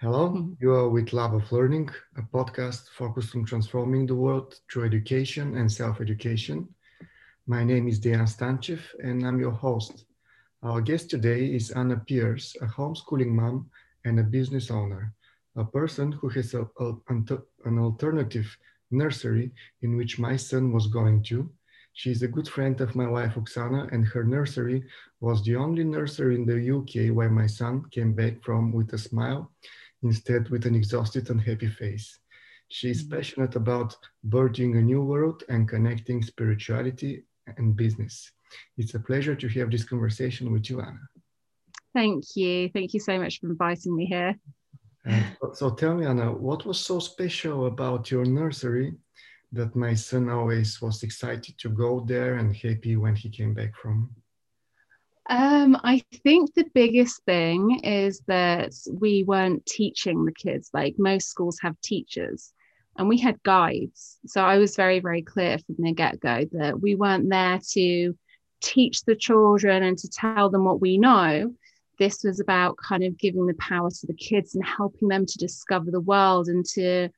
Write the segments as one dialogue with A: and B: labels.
A: Hello, you are with Love of Learning, a podcast focused on transforming the world through education and self education. My name is Dejan Stanchev, and I'm your host. Our guest today is Anna Pierce, a homeschooling mom and a business owner, a person who has a, a, an alternative nursery in which my son was going to. She is a good friend of my wife Oksana, and her nursery was the only nursery in the UK where my son came back from with a smile instead with an exhausted and happy face. She is mm-hmm. passionate about birthing a new world and connecting spirituality and business. It's a pleasure to have this conversation with you, Anna.
B: Thank you. Thank you so much for inviting me here.
A: Uh, so tell me, Anna, what was so special about your nursery that my son always was excited to go there and happy when he came back from?
B: Um, I think the biggest thing is that we weren't teaching the kids. Like most schools have teachers, and we had guides. So I was very, very clear from the get go that we weren't there to teach the children and to tell them what we know. This was about kind of giving the power to the kids and helping them to discover the world and to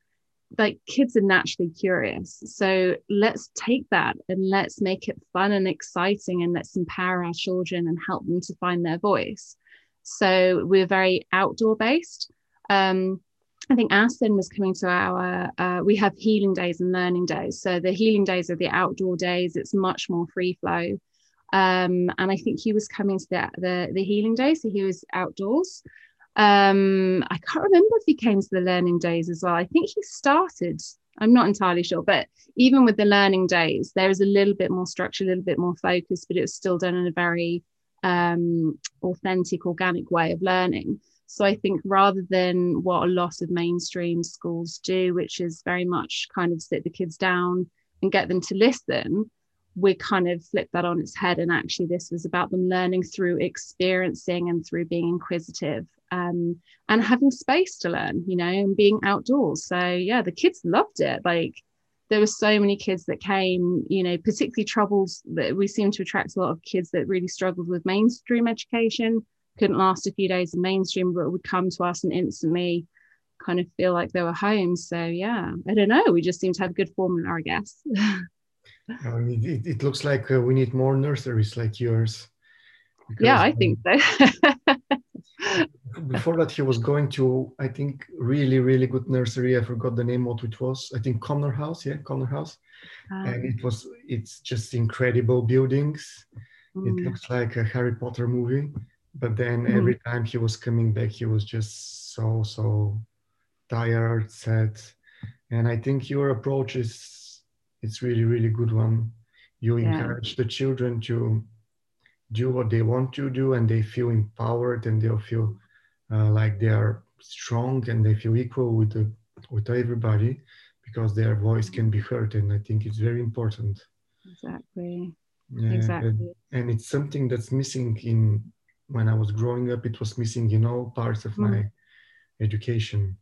B: like kids are naturally curious. So let's take that and let's make it fun and exciting and let's empower our children and help them to find their voice. So we're very outdoor based. Um, I think Aston was coming to our, uh, we have healing days and learning days. So the healing days are the outdoor days, it's much more free flow. Um, and I think he was coming to the, the, the healing day, so he was outdoors. Um, I can't remember if he came to the learning days as well. I think he started. I'm not entirely sure, but even with the learning days, there is a little bit more structure, a little bit more focus, but it was still done in a very um, authentic, organic way of learning. So I think rather than what a lot of mainstream schools do, which is very much kind of sit the kids down and get them to listen, we kind of flipped that on its head. And actually, this was about them learning through experiencing and through being inquisitive um, and having space to learn, you know, and being outdoors. So yeah, the kids loved it. Like there were so many kids that came, you know, particularly troubles that we seem to attract a lot of kids that really struggled with mainstream education, couldn't last a few days in mainstream, but would come to us and instantly kind of feel like they were home. So yeah, I don't know. We just seem to have good formula, I guess.
A: it, it, looks like uh, we need more nurseries like yours.
B: Because, yeah, I think so.
A: before that he was going to i think really really good nursery i forgot the name what it was i think Connor House yeah Connor House um, and it was it's just incredible buildings mm. it looks like a harry potter movie but then mm. every time he was coming back he was just so so tired sad and i think your approach is it's really really good one. You yeah. encourage the children to do what they want to do and they feel empowered and they'll feel uh, like they are strong and they feel equal with the, with everybody because their voice can be heard and i think it's very important.
B: Exactly. Yeah, exactly.
A: and, and, it's something that's missing in when i was growing up it was missing in all parts of mm. my education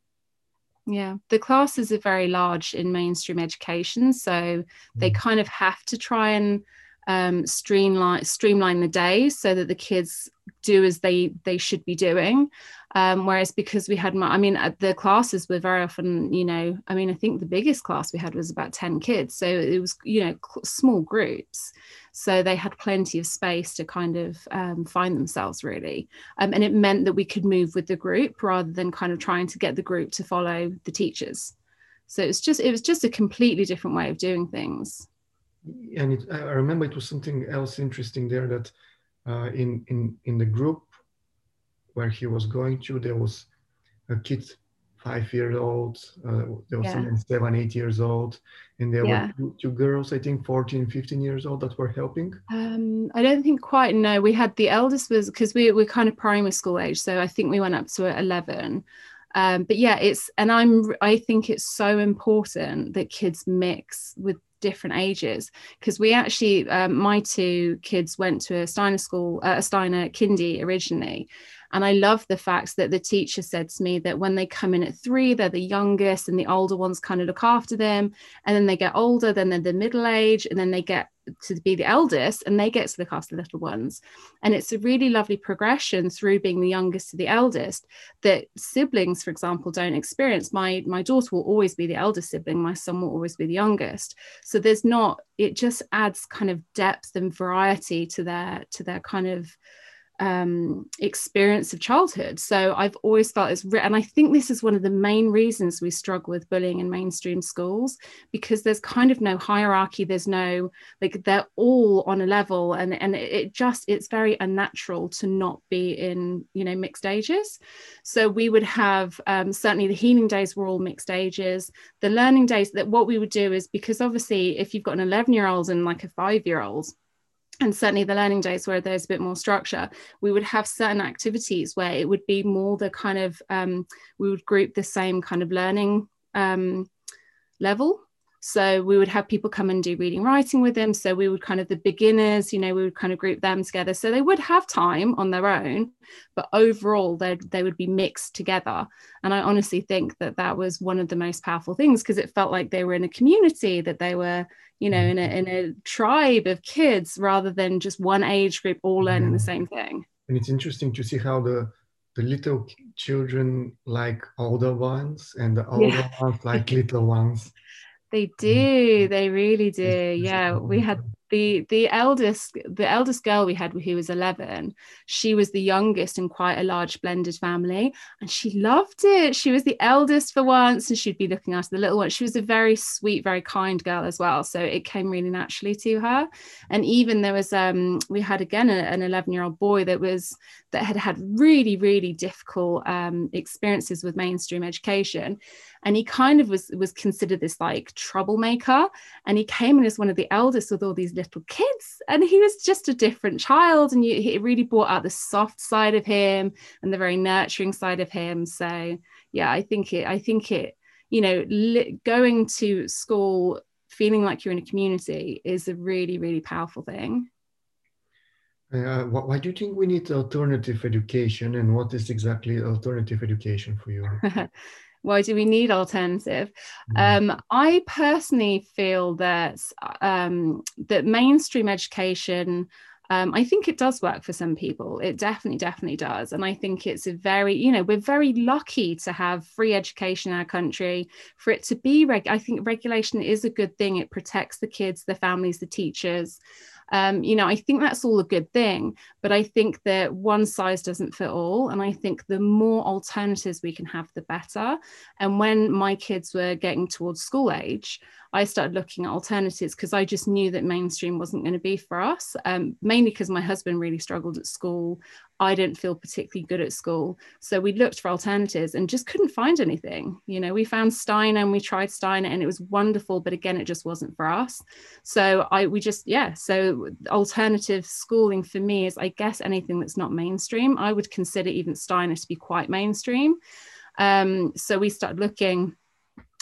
B: yeah the classes are very large in mainstream education so they mm. kind of have to try and um, streamline streamline the day so that the kids do as they they should be doing. Um, whereas because we had my, i mean the classes were very often you know i mean i think the biggest class we had was about 10 kids. So it was you know small groups. So they had plenty of space to kind of um, find themselves really. Um, and it meant that we could move with the group rather than kind of trying to get the group to follow the teachers. So it's just it was just a completely different way of doing things
A: and it, I remember it was something else interesting there that uh, in in in the group where he was going to, there was a kid five years old, uh, there was yeah. someone seven, eight years old, and there yeah. were two, two, girls, I think 14, 15 years old that were helping.
B: Um, I don't think quite, no. We had the eldest was, because we were kind of primary school age, so I think we went up to 11. Um, but yeah, it's, and I'm, I think it's so important that kids mix with different ages. Because we actually um, my two kids went to a steiner school uh, a steiner kindy originally And I love the fact that the teacher said to me that when they come in at three, they're the youngest and the older ones kind of look after them. And then they get older, then they're the middle age, and then they get to be the eldest and they get to look after the little ones. And it's a really lovely progression through being the youngest to the eldest that siblings for example don't experience. My my daughter will always be the eldest sibling. My son will always be the youngest. So there's not it just adds kind of depth and variety to their to their kind of um, experience of childhood. So I've always felt it's, and I think this is one of the main reasons we struggle with bullying in mainstream schools because there's kind of no hierarchy. There's no like they're all on a level, and and it just it's very unnatural to not be in you know mixed ages. So we would have um, certainly the healing days were all mixed ages. The learning days that what we would do is because obviously if you've got an 11 year old and like a five year old and certainly the learning days where there's a bit more structure we would have certain activities where it would be more the kind of um, we would group the same kind of learning um, level so we would have people come and do reading writing with them. So we would kind of the beginners you know we would kind of group them together. So they would have time on their own but overall they they would be mixed together. And i honestly think that that was one of the most powerful things because it felt like they were in a community that they were you know in a, in a tribe of kids rather than just one age group all learning the mm-hmm. same thing.
A: And it's interesting to see how the the little children like older ones and the older yeah. ones like little ones
B: they do. they really do. yeah. we had the the eldest the eldest girl we had who was 11 she was the youngest in quite a large blended family and she loved it. She was the eldest for once and she'd be looking after the little one. She was a very sweet very kind girl as well so it came really naturally to her. And even there was um we had again a, an 11 year old boy that was that had had really really difficult um experiences with mainstream education and he kind of was was considered this like troublemaker. And he came in as one of the eldest with all these little kids. And he was just a different child. And you, it really brought out the soft side of him and the very nurturing side of him. So yeah i think it i think it you know li- going to school feeling like you're in a community is a really really powerful thing.
A: Uh, why do you think we need alternative education? And what is exactly alternative education for you
B: why do we need alternative mm. um, i personally feel that um, that mainstream education um, I think it does work for some people. It definitely, definitely does. And I think it's a very, you know, we're very lucky to have free education in our country. For it to be, reg- I think regulation is a good thing. It protects the kids, the families, the teachers um, you know, I think that's all a good thing, but I think that one size doesn't fit all. And I think the more alternatives we can have, the better. And when my kids were getting towards school age, I started looking at alternatives because I just knew that mainstream wasn't going to be for us, um, mainly because my husband really struggled at school. I didn't feel particularly good at school. So we looked for alternatives and just couldn't find anything. You know, we found Steiner and we tried Steiner and it was wonderful, but again, it just wasn't for us. So I, we just, yeah. So alternative schooling for me is, I guess, anything that's not mainstream. I would consider even Steiner to be quite mainstream. Um, so we started looking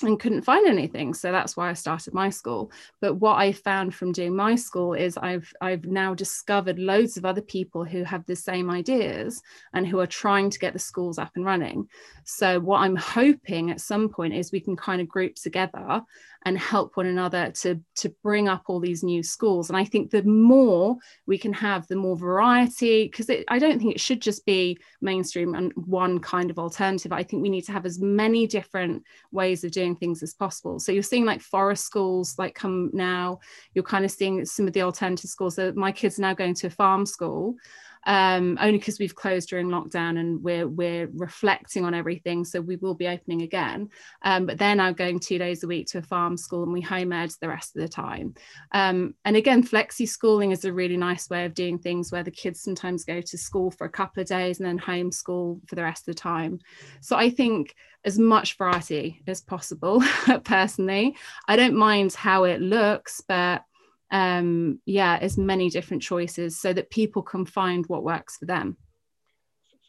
B: and couldn't find anything. So that's why i started my school. But what i found from doing my school is i've i've now discovered loads of other people who have the same ideas and who are trying to get the schools up and running. So what i'm hoping at some point is we can kind of group together and help one another to to bring up all these new schools. And i think the more we can have the more variety because i don't think it should just be mainstream and one kind of alternative. I think we need to have as many different ways of doing things as possible. So you're seeing like forest schools like come now. You're kind of seeing some of the alternative schools. So my kids are now going to a farm school um, only because we've closed during lockdown and we're we're reflecting on everything. So we will be opening again. Um, but they're now going two days a week to a farm school and we home ed the rest of the time. Um, and again, flexi schooling is a really nice way of doing things where the kids sometimes go to school for a couple of days and then homeschool for the rest of the time. So I think as much variety as possible personally. I don't mind how it looks, but um, yeah, as many different choices so that people can find what works for them.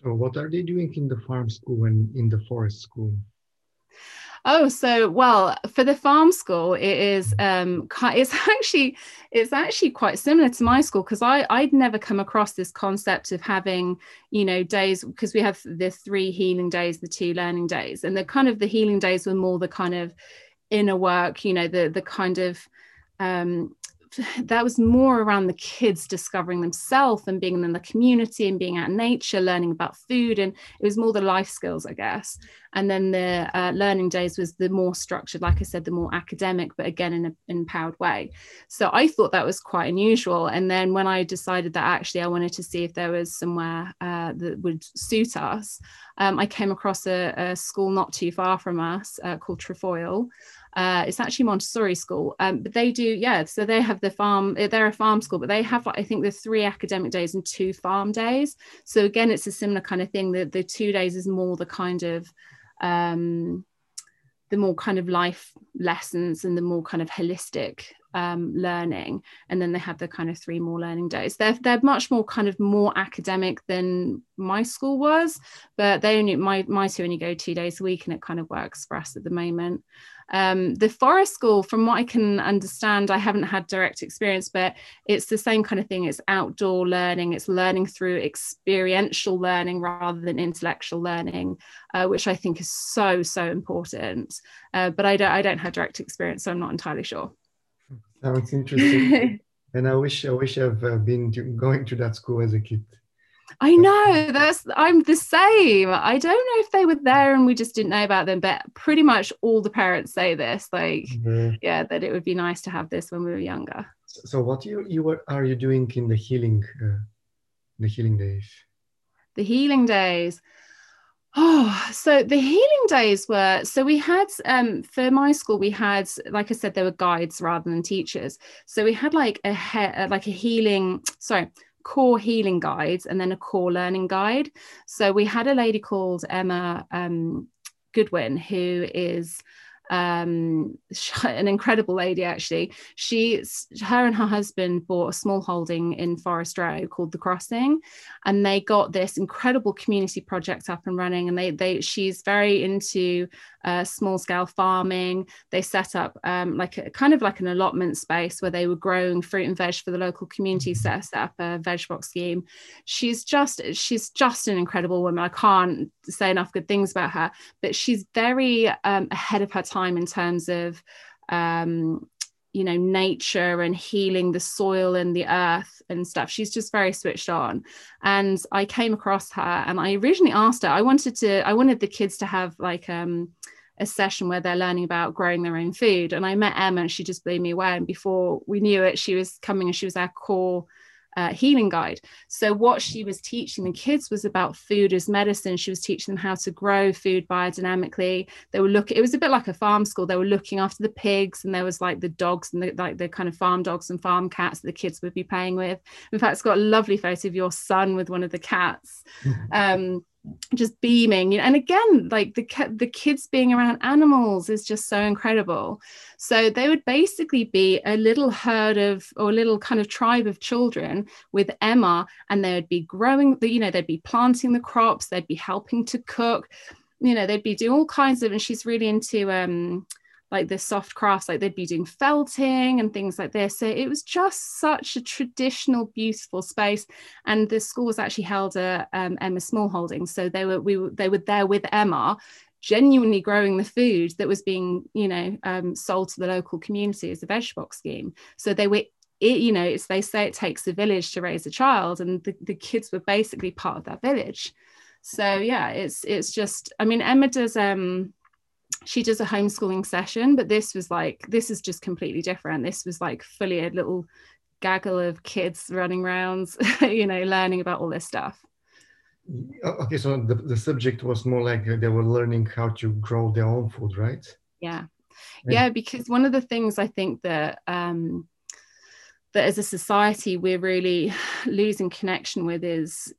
A: So, what are they doing in the farm school and in the forest school?
B: Oh, so well for the farm school, it is um it's actually it's actually quite similar to my school because I I'd never come across this concept of having you know days because we have the three healing days, the two learning days, and the kind of the healing days were more the kind of inner work, you know, the the kind of um that was more around the kids discovering themselves and being in the community and being out in nature, learning about food. And it was more the life skills, I guess. And then the uh, learning days was the more structured, like I said, the more academic, but again, in an empowered way. So I thought that was quite unusual. And then when I decided that actually I wanted to see if there was somewhere uh, that would suit us, um, I came across a, a, school not too far from us uh, called Trefoil. Uh, it's actually Montessori school, um, but they do, yeah. So they have the farm, eh, they're a farm school, but they have, I think, the three academic days and two farm days. So again, it's a similar kind of thing. The, the two days is more the kind of, um, the more kind of life lessons and the more kind of holistic um, learning and then they have the kind of three more learning days they're, they're much more kind of more academic than my school was but they only my my two only go two days a week and it kind of works for us at the moment um, the forest school, from what I can understand, I haven't had direct experience, but it's the same kind of thing. It's outdoor learning, it's learning through experiential learning rather than intellectual learning, uh, which I think is so, so important. Uh, but I don't, I don't have direct experience, so I'm not entirely sure.
A: Sounds interesting. and I wish, I wish I've uh, been to, going to that school as a kid.
B: I know that's I'm the same. I don't know if they were there and we just didn't know about them, but pretty much all the parents say this, like, mm-hmm. yeah, that it would be nice to have this when we were younger.
A: So, what you you were, are you doing in the healing, uh, the healing days?
B: The healing days. Oh, so the healing days were so we had um for my school we had like I said there were guides rather than teachers. So we had like a he- like a healing sorry core healing guides and then a core learning guide. So we had a lady called Emma um, Goodwin who is um, an incredible lady actually. She, her and her husband bought a small holding in Forest Row called The Crossing, and they got this incredible community project up and running. And they, they, she's very into uh, small scale farming. They set up um, like a kind of like an allotment space where they were growing fruit and veg for the local community. Mm-hmm. Set up a veg box scheme. She's just, she's just an incredible woman. I can't say enough good things about her, but she's very um, ahead of her time in terms of um, you know nature and healing the soil and the earth and stuff she's just very switched on and i came across her and i originally asked her i wanted to i wanted the kids to have like um a session where they're learning about growing their own food and i met emma and she just blew me away and before we knew it she was coming and she was our core uh, healing guide. So, what she was teaching the kids was about food as medicine. She was teaching them how to grow food biodynamically. They were looking, it was a bit like a farm school. They were looking after the pigs, and there was like the dogs and the, like the kind of farm dogs and farm cats that the kids would be playing with. In fact, it's got a lovely photo of your son with one of the cats. Um, just beaming and again like the the kids being around animals is just so incredible. So they would basically be a little herd of or a little kind of tribe of children with emma and they would be growing the you know they'd be planting the crops they'd be helping to cook you know they'd be doing all kinds of and she's really into um like the soft crafts, like they'd be doing felting and things like this. So it was just such a traditional, beautiful space. And the school was actually held at um, Emma Small Holdings. So they were we were, they were there with Emma, genuinely growing the food that was being you know um, sold to the local community as a veg box scheme. So they were it, you know, it's they say it takes a village to raise a child, and the, the kids were basically part of that village. So yeah, it's it's just I mean Emma does um she does a homeschooling session, but this was like, this is just completely different. This was like fully a little gaggle of kids running around, you know, learning about all this stuff.
A: Okay, so the, the subject was more like they were learning how to grow their own food, right?
B: Yeah. Yeah, because one of the things I think that um, that as a society we're really losing connection with is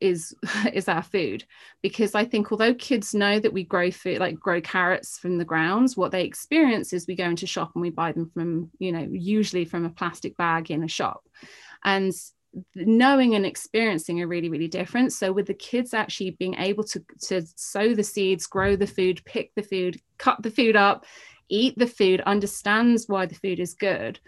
B: is is our food. Because i think although kids know that we grow food like grow carrots from the grounds what they experience is we go into shop and we buy them from you know usually from a plastic bag in a shop. And knowing and experiencing are really really different. So with the kids actually being able to to sow the seeds grow the food pick the food cut the food up eat the food understands why the food is good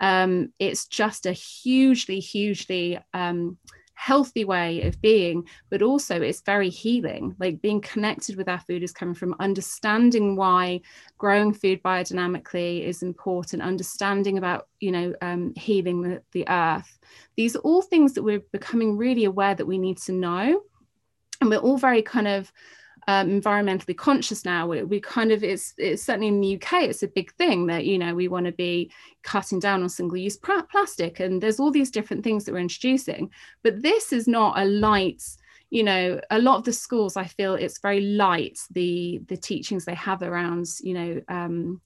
B: um, it's just a hugely hugely um, healthy way of being, but also it's very healing. Like being connected with our food is coming from understanding why growing food biodynamically is important, understanding about, you know, um, healing the, the earth. These are all things that we're becoming really aware that we need to know. And we're all very kind of um, environmentally conscious now. We, we, kind of it's it's certainly in the UK it's a big thing that you know we want to be cutting down on single use plastic and there's all these different things that we're introducing. But this is not a light you know a lot of the schools i feel it's very light the the teachings they have around you know um,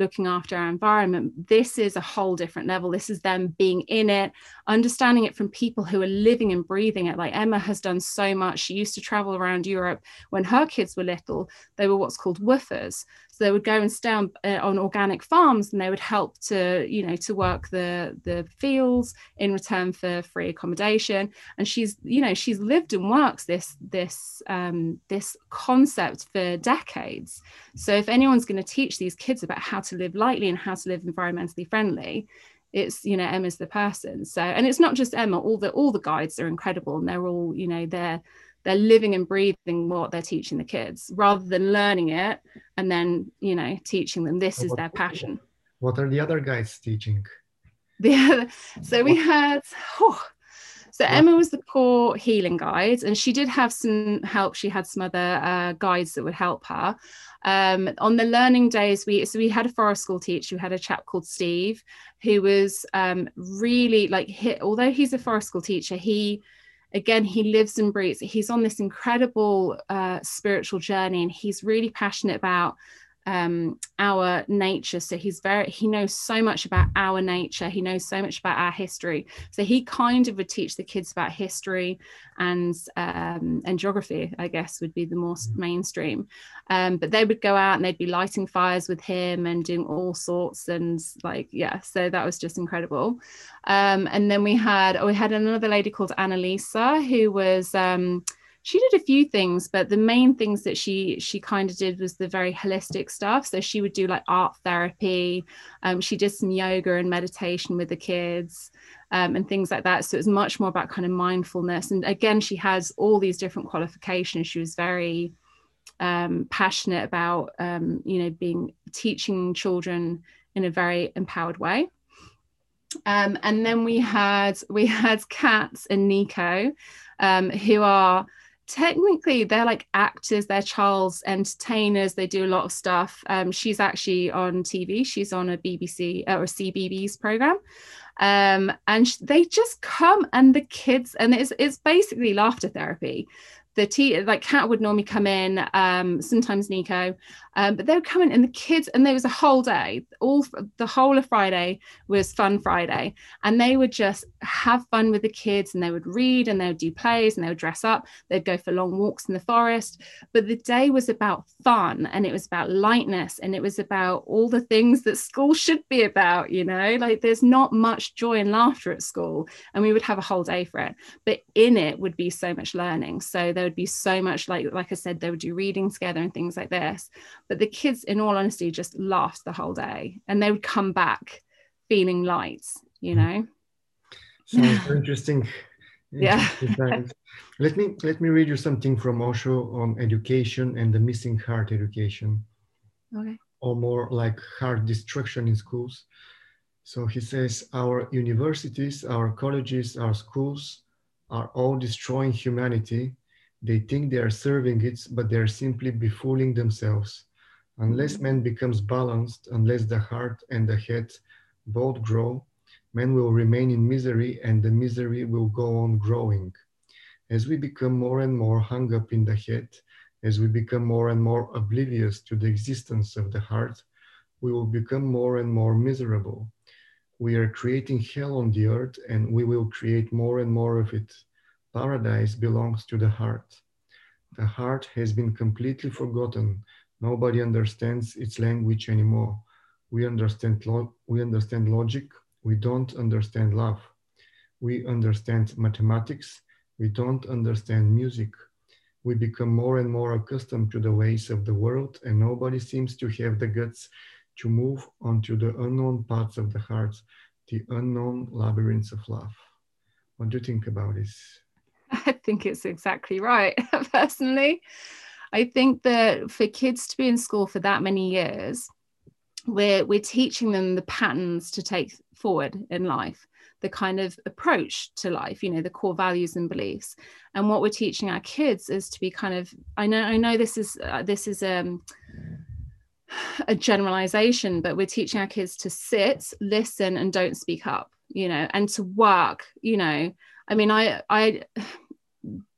B: looking after our environment. This is a whole different level. This is them being in it, understanding it from people who are living and breathing it. Like Emma has done so much. She used to travel around Europe when her kids were little. They were what's called WWOOFers. They would go and stay on, uh, on organic farms and they would help to, you know, to work the, the fields in return for free accommodation. And she's, you know, she's lived and works this, this, um, this concept for decades. So if anyone's going to teach these kids about how to live lightly and how to live environmentally friendly, it's you know emma's the person so and it's not just emma all the all the guides are incredible and they're all you know they're they're living and breathing what they're teaching the kids rather than learning it and then you know teaching them this is their passion
A: what are the other guys teaching
B: the other, so we had oh, so Emma was the core healing guide, and she did have some help. She had some other uh, guides that would help her. Um, on the learning days, we so we had a forest school teacher. We had a chap called Steve, who was um, really like hit. Although he's a forest school teacher, he again he lives and breathes. He's on this incredible uh, spiritual journey and he's really passionate about um, our nature. So he's very, he knows so much about our nature. He knows so much about our history. So he kind of would teach the kids about history and um, and geography, I guess, would be the most mainstream. Um, but they would go out and they'd be lighting fires with him and doing all sorts and like yeah. So that was just incredible. Um, and then we had oh, we had another lady called Annalisa who was. Um, she did a few things but the main things that she she kind of did was the very holistic stuff. So she would do like art therapy um, she did some yoga and meditation with the kids um, and things like that. So it was much more about kind of mindfulness. And again she has all these different qualifications. She was very um, passionate about um, you know being teaching children in a very empowered way. Um, and then we had we had Katz and Nico, um, who are technically they're like actors they're child's entertainers they do a lot of stuff. Um, she's actually on tv she's on a bbc uh, or CBeebies program. Um, and they just come and the kids and it's, it's basically laughter therapy. The tea like cat would normally come in, um, sometimes Nico, um, but they come in and the kids, and there was a whole day, all the whole of Friday was Fun Friday, and they would just have fun with the kids, and they would read, and they would do plays, and they would dress up, they'd go for long walks in the forest. But the day was about fun, and it was about lightness, and it was about all the things that school should be about. You know, like there's not much joy and laughter at school, and we would have a whole day for it, but in it would be so much learning. So there would be so much like like I said, they would do reading together and things like this. But the kids, in all honesty, just laughed the whole day, and they would come back feeling light. You hmm. know.
A: Sounds interesting.
B: yeah.
A: let me let me read you something from Osho on education and the missing heart education.
B: Okay.
A: Or more like heart destruction in schools. So he says, our universities, our colleges, our schools are all destroying humanity they think they are serving it, but they are simply befooling themselves. Unless mm-hmm. man becomes balanced, unless the heart and the head both grow, man will remain in misery and the misery will go on growing. As we become more and more hung up in the head, as we become more and more oblivious to the existence of the heart, we will become more and more miserable. We are creating hell on the earth and we will create more and more of it. Paradise belongs to the heart. The heart has been completely forgotten. Nobody understands its language anymore. We understand, we understand logic. We don't understand love. We understand mathematics, we don't understand music. We become more and more accustomed to the ways of the world, and nobody seems to have the guts to move onto the unknown parts of the heart, the unknown labyrinths of love. What do you think about this?
B: I think it's exactly right, personally. I think that for kids to be in school for that many years, we're, we're teaching them the patterns to take forward in life the kind of approach to life you know the core values and beliefs. And what we're teaching our kids is to be kind of i know i know this is uh, this is um a generalization but we're teaching our kids to sit listen and don't speak up you know and to work you know. I mean i i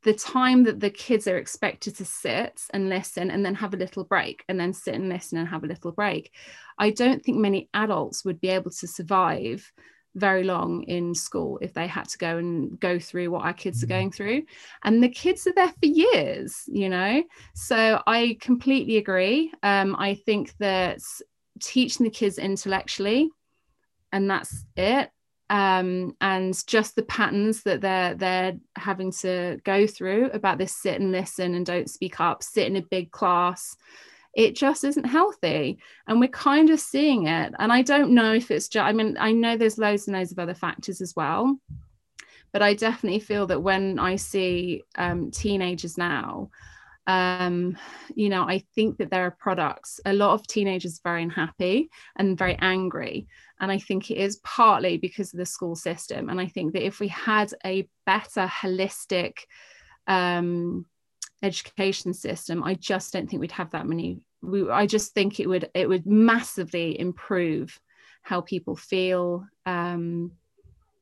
B: the time that the kids are expected to sit and listen and then have a little break and then sit and listen and have a little break i don't think many adults would be able to survive very long in school if they had to go and go through what our kids are mm-hmm. going through. And the kids are there for years you know? So i completely agree. Um, i think that teaching the kids intellectually and that's it um, and just the patterns that they're they're having to go through about this sit and listen and don't speak up sit in a big class it just isn't healthy. And we're kind of seeing it. And i don't know if it's just i mean i know there's loads and loads of other factors as well but i definitely feel that when i see um, teenagers now um, you know i think that there are products a lot of teenagers are very unhappy and very angry and i think it is partly because of the school system and i think that if we had a better holistic um, education system, I just don't think we'd have that many. We, I just think it would it would massively improve how people feel, um,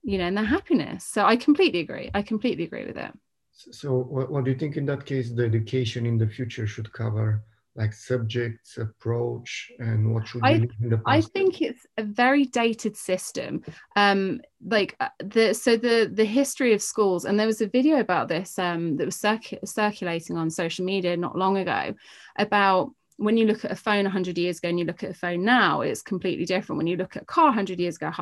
B: you know, and their happiness. So I completely agree. I completely agree with it.
A: So, what, what do you think in that case the education in the future should cover? Like subjects approach and what should
B: I, in the past? I think it's a very dated system um like uh, the so the the history of schools and there was a video about this um that was circ- circulating on social media not long ago about when you look at a phone 100 years ago and you look at a phone now it's completely different when you look at a car 100 years ago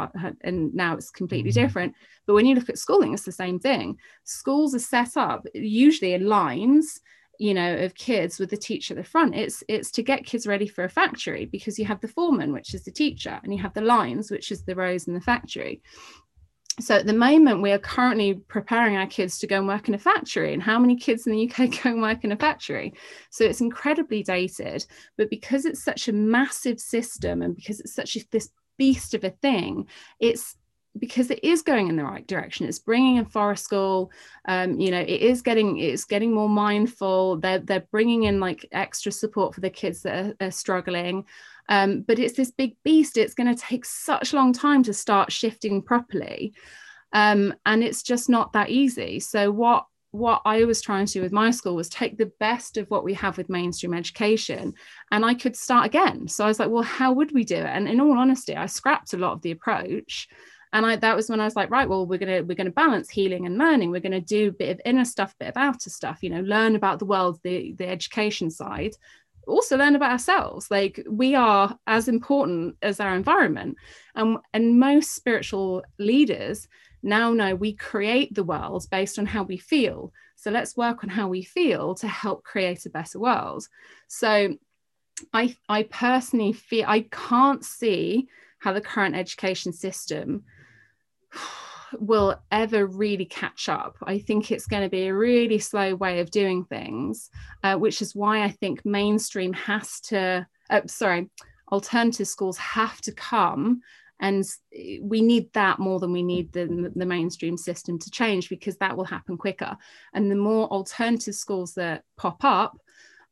B: and now it's completely mm-hmm. different but when you look at schooling it's the same thing schools are set up usually in lines you know of kids with the teacher at the front it's it's to get kids ready for a factory because you have the foreman which is the teacher and you have the lines which is the rows in the factory. So at the moment we are currently preparing our kids to go and work in a factory and how many kids in the uk go and work in a factory? So it's incredibly dated but because it's such a massive system and because it's such a, this beast of a thing it's because it is going in the right direction. It's bringing in forest school um, you know it is getting it's getting more mindful. They're, they're bringing in like extra support for the kids that are, are struggling. Um, but it's this big beast. It's going to take such a long time to start shifting properly. Um, and it's just not that easy. So what what I was trying to do with my school was take the best of what we have with mainstream education and I could start again. So I was like, well, how would we do it? And in all honesty, I scrapped a lot of the approach and I that was when I was like, right, well, we're gonna we're gonna balance healing and learning. We're gonna do a bit of inner stuff, bit of outer stuff. You know, learn about the world, the the education side, also learn about ourselves like we are as important as our environment and and most spiritual leaders now know we create the world based on how we feel so let's work on how we feel to help create a better world so i i personally feel i can't see how the current education system will ever really catch up. I think it's going to be a really slow way of doing things, uh, which is why I think mainstream has to, uh, sorry, alternative schools have to come. And we need that more than we need the, the mainstream system to change because that will happen quicker. And the more alternative schools that pop up,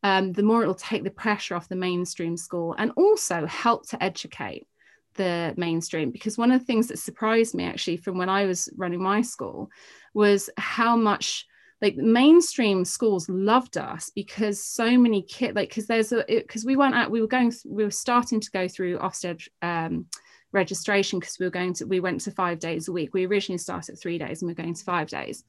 B: um, the more it will take the pressure off the mainstream school and also help to educate the mainstream because one of the things that surprised me actually from when I was running my school was how much like mainstream schools loved us because so many kids like because there's a because we went out we were going we were starting to go through Ofsted um, registration because we were going to we went to five days a week. We originally started three days and we we're going to five days.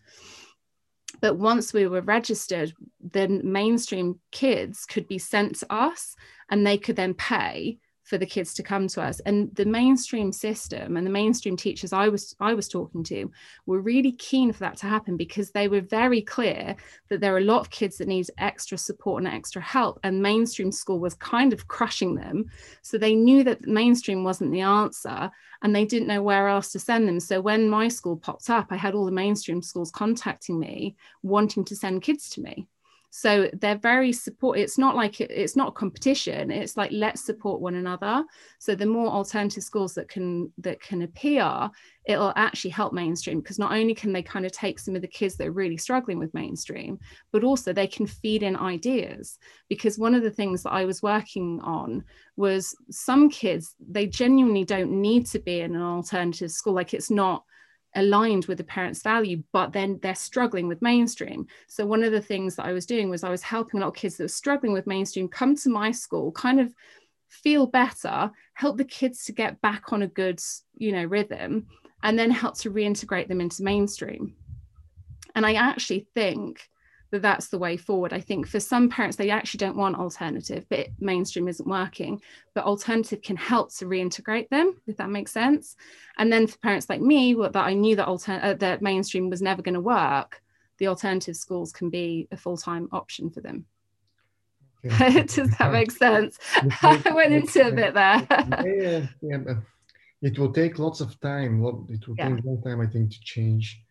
B: But once we were registered the mainstream kids could be sent to us and they could then pay for the kids to come to us. And the mainstream system and the mainstream teachers i was i was talking to were really keen for that to happen because they were very clear that there are a lot of kids that need extra support and extra help and mainstream school was kind of crushing them. So they knew that mainstream wasn't the answer and they didn't know where else to send them. So when my school popped up i had all the mainstream schools contacting me wanting to send kids to me so they're very support it's not like it's not competition it's like let's support one another. So the more alternative schools that can that can appear it'll actually help mainstream because not only can they kind of take some of the kids that are really struggling with mainstream but also they can feed in ideas. Because one of the things that i was working on was some kids they genuinely don't need to be in an alternative school like it's not aligned with the parents' value, but then they're struggling with mainstream. So one of the things that I was doing was I was helping a lot of kids that were struggling with mainstream come to my school, kind of feel better, help the kids to get back on a good, you know, rhythm, and then help to reintegrate them into mainstream. And I actually think that that's the way forward. I think for some parents, they actually don't want alternative, but mainstream isn't working. But alternative can help to reintegrate them, if that makes sense. And then for parents like me, that I knew that alter- uh, that mainstream was never going to work, the alternative schools can be a full time option for them. Okay. Does that make sense? I went into a bit there.
A: yeah, yeah, it will take lots of time. It will yeah. take a long time, I think, to change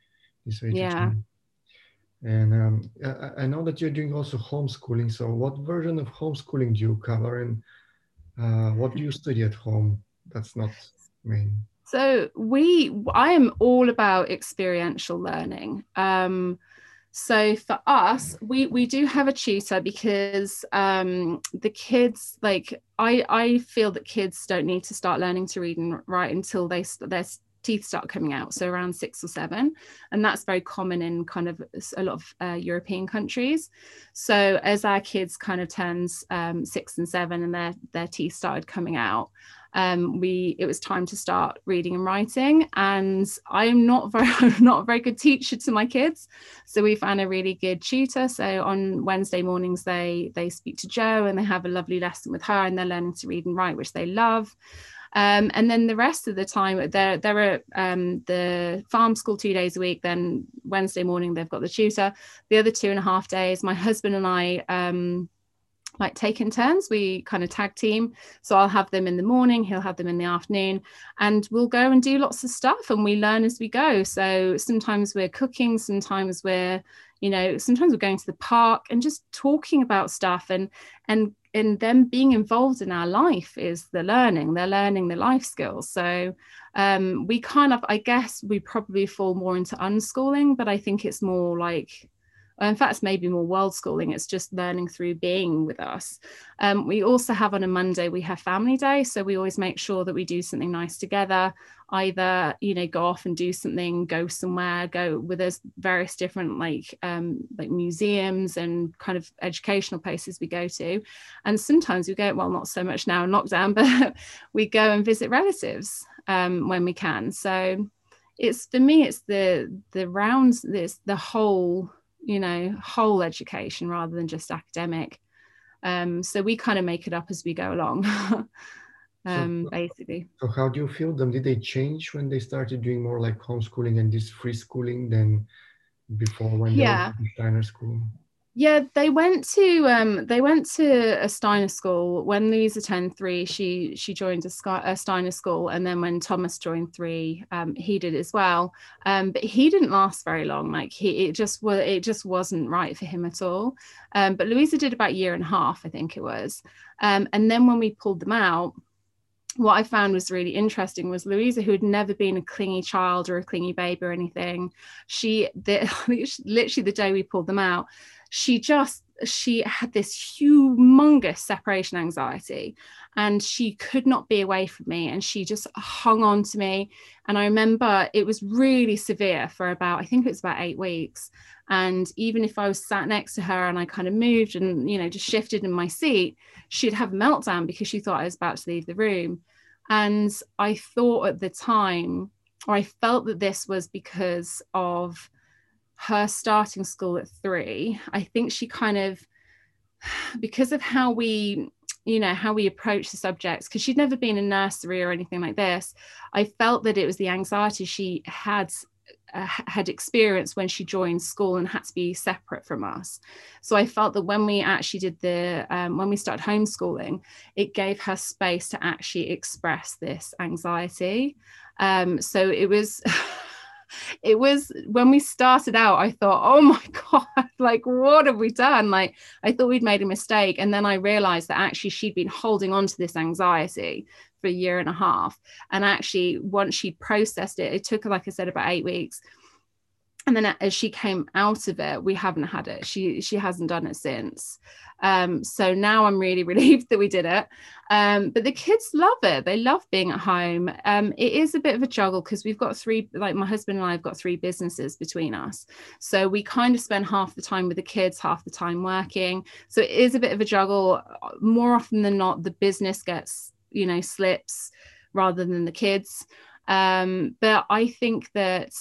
A: this way.
B: Yeah.
A: And um, I, I, know that you're doing also homeschooling. So, what version of homeschooling do you cover, and uh, what do you study at home? That's not main.
B: So we, I am all about experiential learning. Um, so for us, we we do have a tutor because um, the kids like I I feel that kids don't need to start learning to read and write until they they're teeth start coming out, so around six or seven. And that's very common in kind of a lot of uh, European countries. So as our kids kind of turns um, six and seven and their, their teeth started coming out, um, we it was time to start reading and writing. And I'm not very not a very good teacher to my kids, so we found a really good tutor. So on Wednesday mornings they they speak to Joe and they have a lovely lesson with her, and they're learning to read and write, which they love. Um, and then the rest of the time, they're, they're at um, the farm school two days a week. Then Wednesday morning, they've got the tutor. The other two and a half days, my husband and I um, like taking turns. We kind of tag team. So I'll have them in the morning, he'll have them in the afternoon, and we'll go and do lots of stuff and we learn as we go. So sometimes we're cooking, sometimes we're, you know, sometimes we're going to the park and just talking about stuff and and and them being involved in our life is the learning they're learning the life skills. So um, we kind of i guess we probably fall more into unschooling but i think it's more like in fact, it's maybe more world schooling. It's just learning through being with us. Um, we also have on a Monday, we have family day. So we always make sure that we do something nice together, either, you know, go off and do something, go somewhere, go with us various different like, um, like museums and kind of educational places we go to. And sometimes we go, well, not so much now in lockdown, but we go and visit relatives um, when we can. So it's for me, it's the, the rounds, this, the whole you know whole education rather than just academic. Um, so we kind of make it up as we go along um, so, basically.
A: so how do you feel them? Did they change when they started doing more like homeschooling and this free schooling than before when yeah. they were in Steiner school
B: yeah, they went to um, they went to a Steiner school when Louisa turned three. She she joined a, a Steiner school, and then when Thomas joined three, um, he did as well. Um, but he didn't last very long. Like he, it just was it just wasn't right for him at all. Um, but Louisa did about a year and a half, I think it was. Um, and then when we pulled them out, what I found was really interesting was Louisa, who had never been a clingy child or a clingy baby or anything. She, the, literally the day we pulled them out, she just she had this humongous separation anxiety and she could not be away from me and she just hung on to me. And i remember it was really severe for about i think it was about eight weeks. And even if i was sat next to her and i kind of moved and you know just shifted in my seat she'd have a meltdown because she thought i was about to leave the room. And i thought at the time or i felt that this was because of her starting school at three, I think she kind of, because of how we you know how we approach the subjects because she'd never been in nursery or anything like this i felt that it was the anxiety she had uh, had experienced when she joined school and had to be separate from us. So i felt that when we actually did the um, when we started homeschooling it gave her space to actually express this anxiety. Um, so it was it was when we started out, I thought, oh my God, like, what have we done? Like, I thought we'd made a mistake. And then I realized that actually she'd been holding on to this anxiety for a year and a half. And actually, once she'd processed it, it took, like I said, about eight weeks and then as she came out of it we haven't had it. She she hasn't done it since. Um, so now i'm really relieved that we did it. Um, but the kids love it. They love being at home. Um, it is a bit of a juggle because we've got three like my husband and i have got three businesses between us. So we kind of spend half the time with the kids half the time working. So it is a bit of a juggle. More often than not the business gets you know slips rather than the kids. Um, but i think that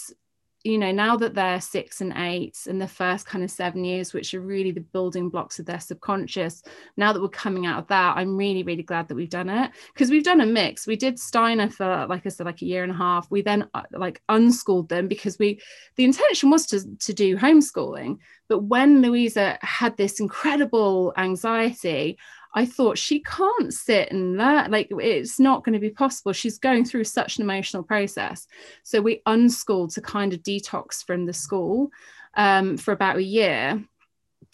B: you know, now that they're six and eight and the first kind of seven years, which are really the building blocks of their subconscious, now that we're coming out of that, I'm really, really glad that we've done it because we've done a mix. We did Steiner for, like I said, like a year and a half. We then uh, like unschooled them because we, the intention was to, to do homeschooling. But when Louisa had this incredible anxiety, I thought she can't sit and learn, like it's not going to be possible. She's going through such an emotional process. So we unschooled to kind of detox from the school um, for about a year.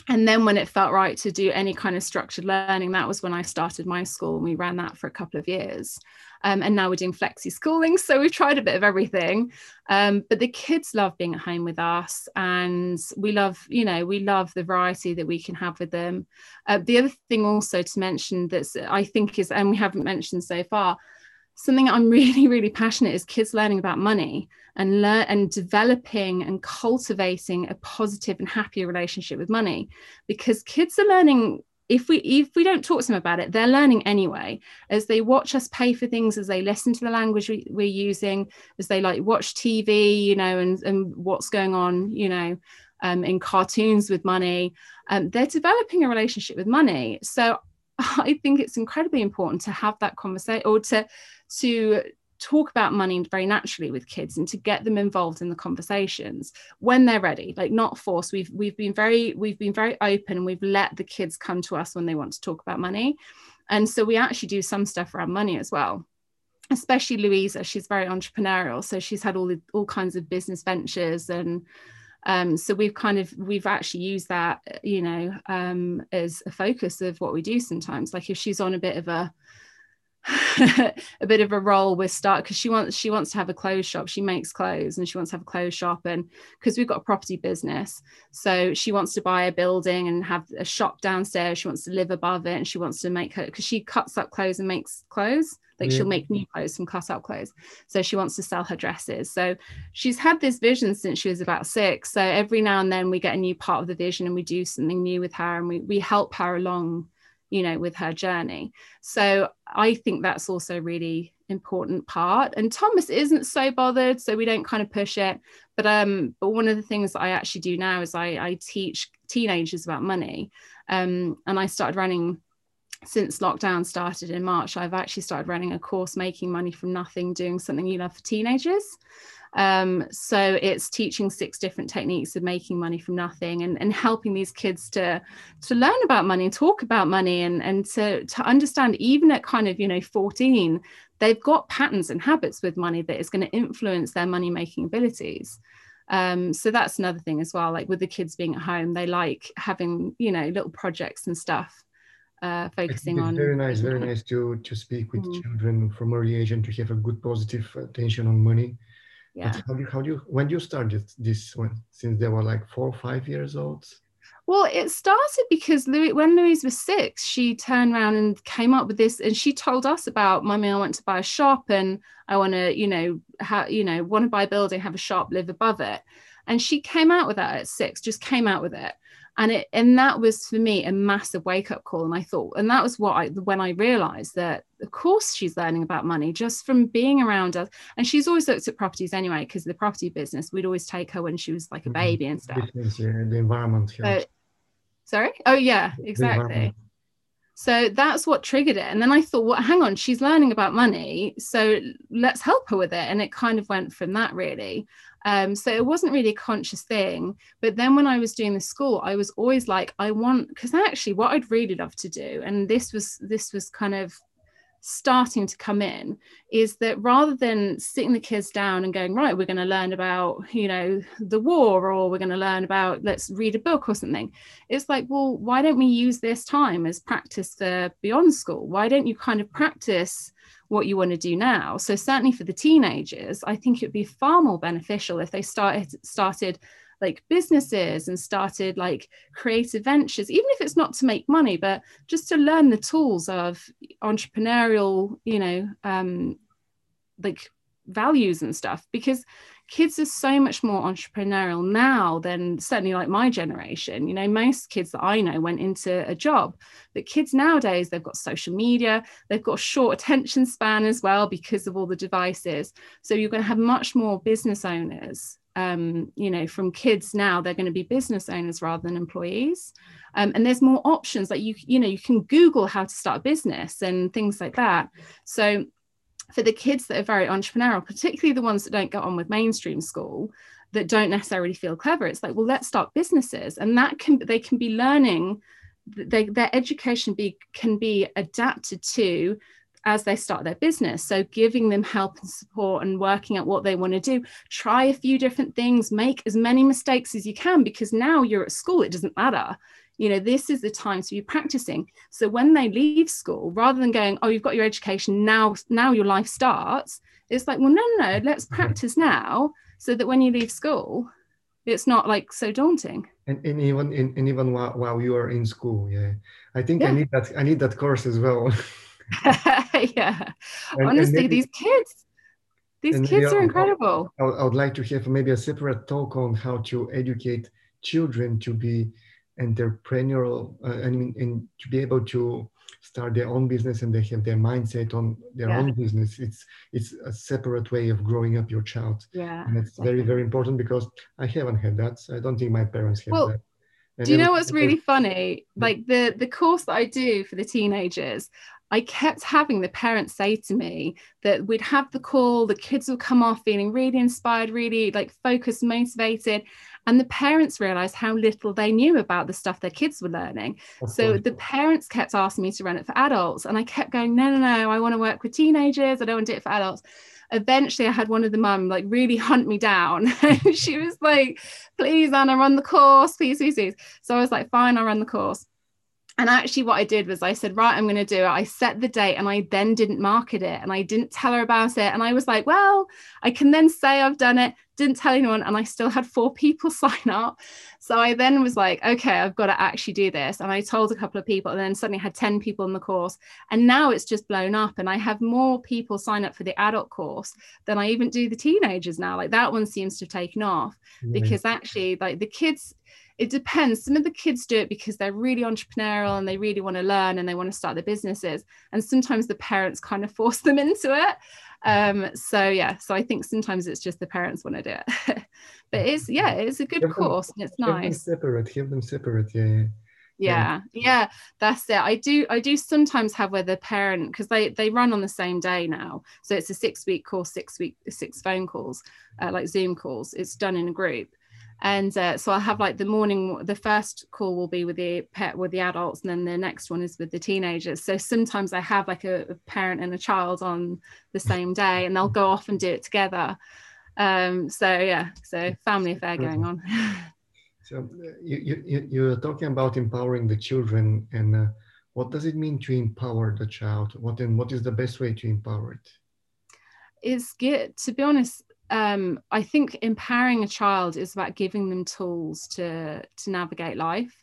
B: And then when it felt right to do any kind of structured learning, that was when I started my school and we ran that for a couple of years. Um, and now we're doing flexi schooling. So we've tried a bit of everything. Um, but the kids love being at home with us. And we love, you know, we love the variety that we can have with them. Uh, the other thing also to mention that I think is, and we haven't mentioned so far, something I'm really, really passionate is kids learning about money and learn and developing and cultivating a positive and happy relationship with money. Because kids are learning if we if we don't talk to them about it they're learning anyway. As they watch us pay for things as they listen to the language we, we're using as they like watch tv you know and and what's going on you know um, in cartoons with money um, they're developing a relationship with money. So i think it's incredibly important to have that conversation or to to talk about money very naturally with kids and to get them involved in the conversations when they're ready like not forced. We've we've been very we've been very open and we've let the kids come to us when they want to talk about money. And so we actually do some stuff around money as well. Especially louisa she's very entrepreneurial. So she's had all the all kinds of business ventures and um, so we've kind of we've actually used that you know um, as a focus of what we do sometimes. Like if she's on a bit of a a bit of a roll with start because she wants she wants to have a clothes shop. She makes clothes and she wants to have a clothes shop and because we've got a property business. So she wants to buy a building and have a shop downstairs. She wants to live above it and she wants to make her because she cuts up clothes and makes clothes. Like yeah. she'll make new clothes from cut up clothes. So she wants to sell her dresses. So she's had this vision since she was about six. So every now and then we get a new part of the vision and we do something new with her and we, we help her along you know with her journey. So i think that's also really important part. And thomas isn't so bothered so we don't kind of push it. But um but one of the things that i actually do now is i i teach teenagers about money. Um and i started running since lockdown started in march i've actually started running a course making money from nothing doing something you love for teenagers um, so it's teaching six different techniques of making money from nothing and, and helping these kids to to learn about money and talk about money and, and to, to understand even at kind of, you know, 14, they've got patterns and habits with money that is going to influence their money making abilities. Um, so that's another thing as well. Like with the kids being at home, they like having, you know, little projects and stuff. Uh, focusing
A: it's
B: on
A: very nice very nice to to speak with mm. children from early age and to have a good positive attention on money
B: yeah.
A: How do you, how do you when you started this one? Since they were like four or five years old?
B: Well it started because louis when louise was six she turned around and came up with this and she told us about mummy i want to buy a shop and i want to you know how you know want to buy a building have a shop live above it. And she came out with that at six just came out with it and it and that was for me a massive wake up call. And i thought and that was what i when i realized that of course she's learning about money just from being around us. And she's always looked at properties anyway because the property business we'd always take her when she was like a mm-hmm. baby and stuff.
A: The environment
B: sorry? Oh yeah exactly so that's what triggered it. And then i thought well hang on she's learning about money so let's help her with it. And it kind of went from that really. Um, so it wasn't really a conscious thing. But then when I was doing the school, I was always like, I want because actually what I'd really love to do, and this was this was kind of starting to come in is that rather than sitting the kids down and going right we're going to learn about you know the war or we're going to learn about let's read a book or something it's like well why don't we use this time as practice for beyond school? Why don't you kind of practice what you want to do now? So certainly for the teenagers i think it would be far more beneficial if they started started like businesses and started like creative ventures even if it's not to make money but just to learn the tools of entrepreneurial you know um like values and stuff. Because kids are so much more entrepreneurial now than certainly like my generation. You know most kids that i know went into a job but kids nowadays they've got social media they've got short attention span as well because of all the devices. So you're going to have much more business owners um, you know, from kids now, they're going to be business owners rather than employees. Um, and there's more options like you, you know, you can Google how to start a business and things like that. So for the kids that are very entrepreneurial, particularly the ones that don't get on with mainstream school, that don't necessarily feel clever, it's like, well, let's start businesses. And that can they can be learning they, their education be can be adapted to as they start their business. So, giving them help and support and working out what they want to do. Try a few different things, make as many mistakes as you can because now you're at school, it doesn't matter. You know, this is the time to be practicing. So, when they leave school, rather than going, Oh, you've got your education, now, now your life starts, it's like, Well, no, no, no, let's mm-hmm. practice now so that when you leave school, it's not like so daunting.
A: And, and even and even while, while you are in school, yeah, I think yeah. I need that. I need that course as well.
B: yeah. And, Honestly, and maybe, these kids, these kids are incredible.
A: I, would like to have maybe a separate talk on how to educate children to be entrepreneurial uh, I mean, and to be able to start their own business and they have their mindset on their yeah. own business. It's it's a separate way of growing up your child.
B: Yeah
A: and it's very very important because i haven't had that. So i don't think my parents have well, that.
B: and do you know what's really funny? Like the the course that i do for the teenagers I kept having the parents say to me that we'd have the call, the kids would come off feeling really inspired, really like focused, motivated. And the parents realized how little they knew about the stuff their kids were learning. so the parents kept asking me to run it for adults. And I kept going, no, no, no, I want to work with teenagers. I don't want to do it for adults. Eventually, I had one of the mum like really hunt me down. she was like, please, Anna, run the course, please, please, please. So I was like, fine, I'll run the course and actually what i did was i said right i'm going to do it. I set the date and i then didn't market it and i didn't tell her about it. And i was like well i can then say i've done it. Didn't tell anyone and i still had four people sign up. So i then was like okay i've got to actually do this. And i told a couple of people and then suddenly had 10 people in the course. And now it's just blown up and i have more people sign up for the adult course than i even do the teenagers now. Like that one seems to have taken off mm. because actually like the kids it depends. Some of the kids do it because they're really entrepreneurial and they really want to learn and they want to start their businesses. And sometimes the parents kind of force them into it. Um, so yeah, so I think sometimes it's just the parents want to do it. but it's yeah, it's a good course them, and it's nice.
A: Them separate, keep them separate, yeah.
B: Yeah, yeah, that's it. I do, I do sometimes have where the parent because they they run on the same day now, so it's a six week course, six week, six phone calls, uh, like Zoom calls. It's done in a group, and uh, so i have like the morning the first call will be with the pet with the adults and then the next one is with the teenagers. So sometimes i have like a, a parent and a child on the same day and they'll go off and do it together. Um, so yeah so family affair going on.
A: So you, you you're talking about empowering the children and uh, what does it mean to empower the child? What and what is the best way to empower it?
B: it is get to be honest um, I think empowering a child is about giving them tools to to navigate life,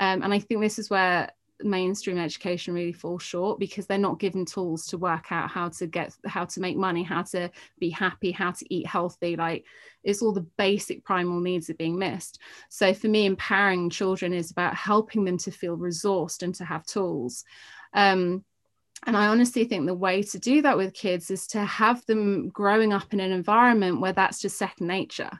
B: um, and I think this is where mainstream education really falls short because they're not given tools to work out how to get how to make money how to be happy how to eat healthy. Like it's all the basic primal needs are being missed. So for me empowering children is about helping them to feel resourced and to have tools. Um, and I honestly think the way to do that with kids is to have them growing up in an environment where that's just second nature,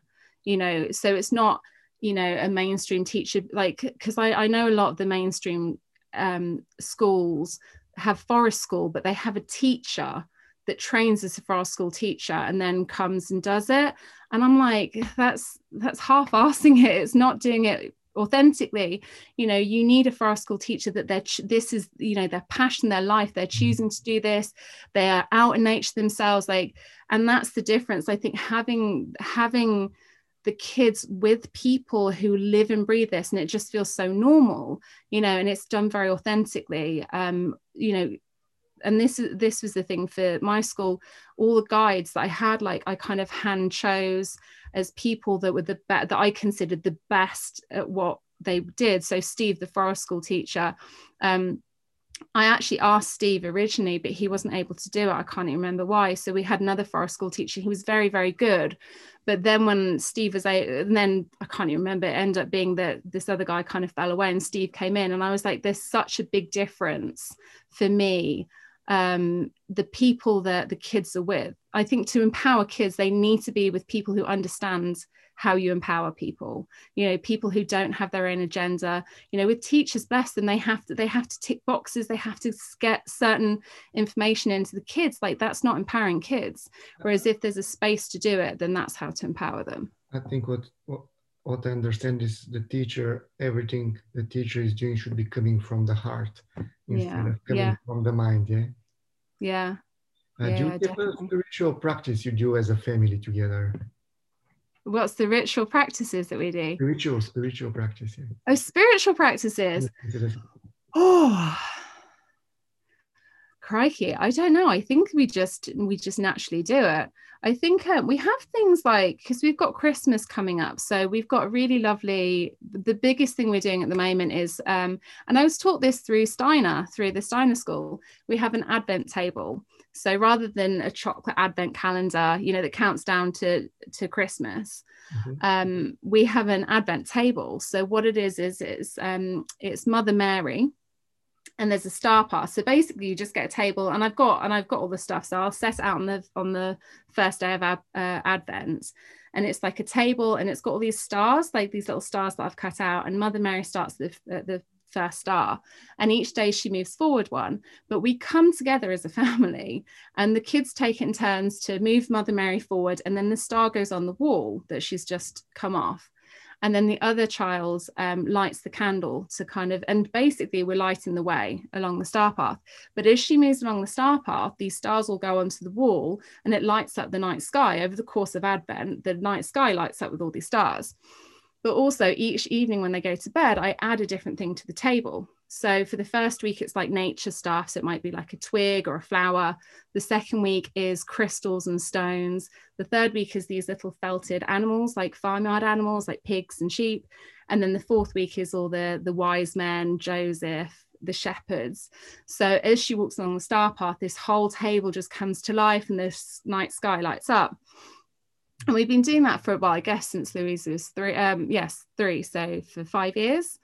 B: you know. So it's not, you know, a mainstream teacher, like, because I, I know a lot of the mainstream um, schools have forest school, but they have a teacher that trains as a forest school teacher and then comes and does it. And I'm like, that's that's half-assing it. It's not doing it authentically you know you need a forest school teacher that they're this is you know their passion their life they're mm-hmm. choosing to do this they are out in nature themselves like and that's the difference i think having having the kids with people who live and breathe this and it just feels so normal you know and it's done very authentically um you know and this this was the thing for my school all the guides that i had like i kind of hand chose as people that were the be- that i considered the best at what they did so steve the forest school teacher um I actually asked Steve originally, but he wasn't able to do it. I can't even remember why. So we had another forest school teacher. He was very, very good, but then when Steve was a, and then I can't even remember, it ended up being that this other guy kind of fell away and Steve came in. And I was like, there's such a big difference for me. Um, the people that the kids are with. I think to empower kids, they need to be with people who understand how you empower people you know people who don't have their own agenda you know with teachers bless them they have to they have to tick boxes they have to get certain information into the kids like that's not empowering kids whereas if there's a space to do it then that's how to empower them
A: i think what what, what i understand is the teacher everything the teacher is doing should be coming from the heart instead yeah. of coming yeah. from the mind yeah
B: yeah
A: uh, yeah, do you have a spiritual practice you do as a family together
B: What's the ritual practices that we do?
A: Spiritual, spiritual practice. Yeah.
B: Oh, spiritual practices. Oh, crikey! I don't know. I think we just we just naturally do it. I think uh, we have things like because we've got Christmas coming up, so we've got really lovely. The biggest thing we're doing at the moment is, um, and I was taught this through Steiner, through the Steiner School. We have an Advent table, so rather than a chocolate advent calendar, you know, that counts down to to Christmas, mm-hmm. um, we have an advent table. So what it is is it's um, it's Mother Mary, and there's a star path. So basically, you just get a table, and I've got and I've got all the stuff. So I'll set out on the on the first day of uh, Advent, and it's like a table, and it's got all these stars, like these little stars that I've cut out. And Mother Mary starts the the first star and each day she moves forward one but we come together as a family and the kids take in turns to move mother mary forward and then the star goes on the wall that she's just come off and then the other child um, lights the candle to kind of and basically we're lighting the way along the star path. But as she moves along the star path these stars will go onto the wall and it lights up the night sky over the course of advent. The night sky lights up with all these stars. But also each evening when they go to bed, I add a different thing to the table. So for the first week, it's like nature stuff. So it might be like a twig or a flower. The second week is crystals and stones. The third week is these little felted animals, like farmyard animals, like pigs and sheep. And then the fourth week is all the, the wise men, Joseph, the shepherds. So as she walks along the star path, this whole table just comes to life and this night sky lights up and we've been doing that for a while, I guess, since Louise was three. Um, yes, three. So for five years,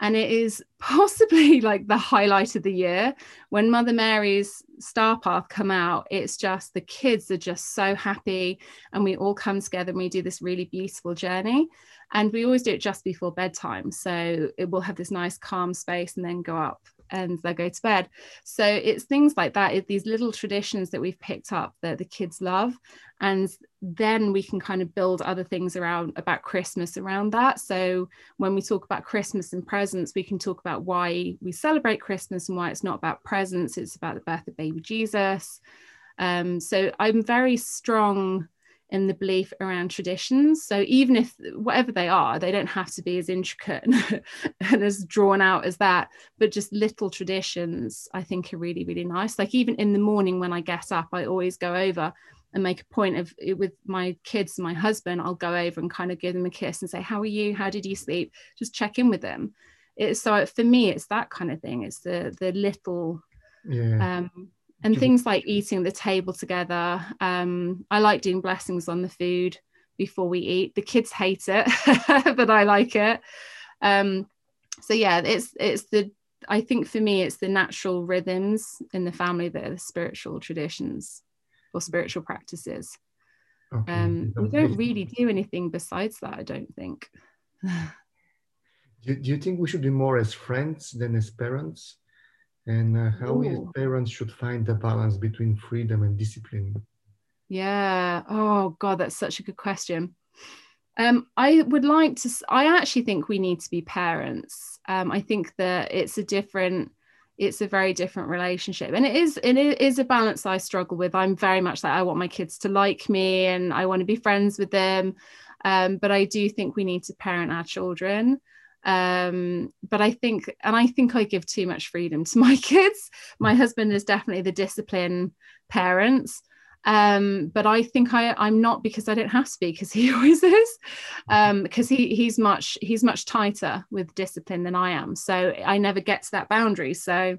B: and it is possibly like the highlight of the year when Mother Mary's Star Path come out. It's just the kids are just so happy, and we all come together and we do this really beautiful journey. And we always do it just before bedtime, so it will have this nice calm space, and then go up and they go to bed. So it's things like that, it's these little traditions that we've picked up that the kids love. And then we can kind of build other things around about Christmas around that. So when we talk about Christmas and presents, we can talk about why we celebrate Christmas and why it's not about presents, it's about the birth of baby Jesus. Um, so I'm very strong in the belief around traditions. So even if whatever they are, they don't have to be as intricate and, as drawn out as that, but just little traditions I think are really, really nice. Like even in the morning when I get up, I always go over and make a point of with my kids my husband, I'll go over and kind of give them a kiss and say, How are you? How did you sleep? Just check in with them. It's so for me, it's that kind of thing. It's the the little yeah. um and things like eating the table together. Um, I like doing blessings on the food before we eat. The kids hate it, but I like it. Um, so yeah, it's it's the I think for me it's the natural rhythms in the family that are the spiritual traditions or spiritual practices. Okay. Um, we don't really do anything besides that, I don't think.
A: Do, do you think we should be more as friends than as parents? And uh, how Ooh. parents should find the balance between freedom and discipline?
B: Yeah. Oh, God, that's such a good question. Um, I would like to, I actually think we need to be parents. Um, I think that it's a different, it's a very different relationship and it is it is a balance i struggle with i'm very much like i want my kids to like me and i want to be friends with them um, but i do think we need to parent our children um, but i think and i think i give too much freedom to my kids. My husband is definitely the discipline parents. Um, but I think I I'm not because I don't have to be because he always is. Um, because he he's much he's much tighter with discipline than I am. So I never get to that boundary. So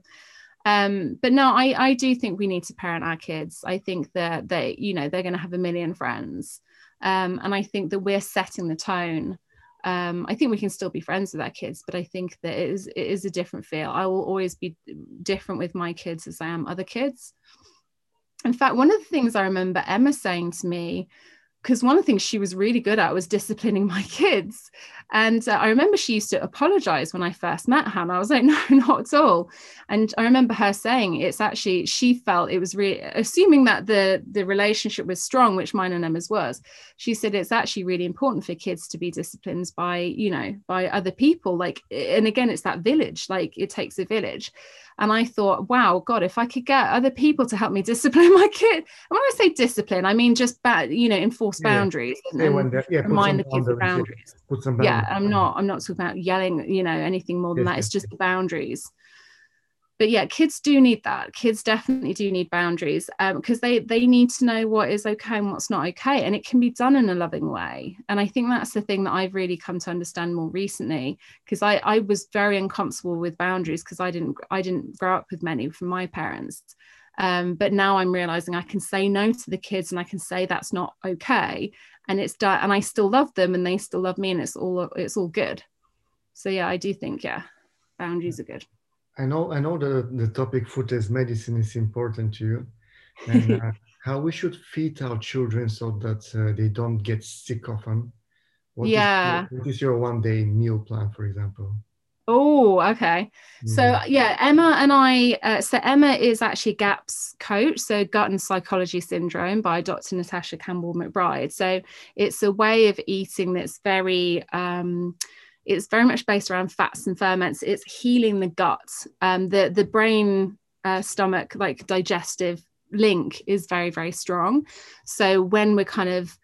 B: um, but no I I do think we need to parent our kids. I think that they you know they're going to have a million friends. Um, and I think that we're setting the tone um, I think we can still be friends with our kids, but I think that it is it is a different feel. I will always be different with my kids as I am other kids in fact, one of the things I remember Emma saying to me, because one of the things she was really good at was disciplining my kids. And uh, I remember she used to apologize when I first met her. And I was like, no, not at all. And I remember her saying it's actually, she felt it was really, assuming that the, the relationship was strong, which mine and Emma's was, she said it's actually really important for kids to be disciplined by, you know, by other people. Like, and again, it's that village, like it takes a village. And I thought, wow, God, if I could get other people to help me discipline my kid. And when I say discipline, I mean just bad, you know, enforce boundaries yeah. and, and yeah, remind the kids of boundaries. boundaries. Yeah, I'm not, I'm not talking about yelling, you know, anything more than that. It's just the boundaries. But yeah kids do need that. Kids definitely do need boundaries because um, they they need to know what is okay and what's not okay and it can be done in a loving way. And i think that's the thing that i've really come to understand more recently because i i was very uncomfortable with boundaries because i didn't i didn't grow up with many from my parents. Um, but now i'm realizing i can say no to the kids and i can say that's not okay and it's done and i still love them and they still love me and it's all it's all good so yeah i do think yeah boundaries are good
A: I know I know the, the topic food as medicine is important to you and uh, how we should feed our children so that uh, they don't get sick often. What
B: yeah.
A: Is what is your one day meal plan, for example?
B: Oh, okay. Mm. So yeah, Emma and I. Uh, so Emma is actually GAPS coach, so gut and psychology syndrome by Dr. Natasha Campbell McBride. So it's a way of eating that's very um, it's very much based around fats and ferments. It's healing the gut. Um, the the brain uh, stomach like digestive link is very very strong. So when we're kind of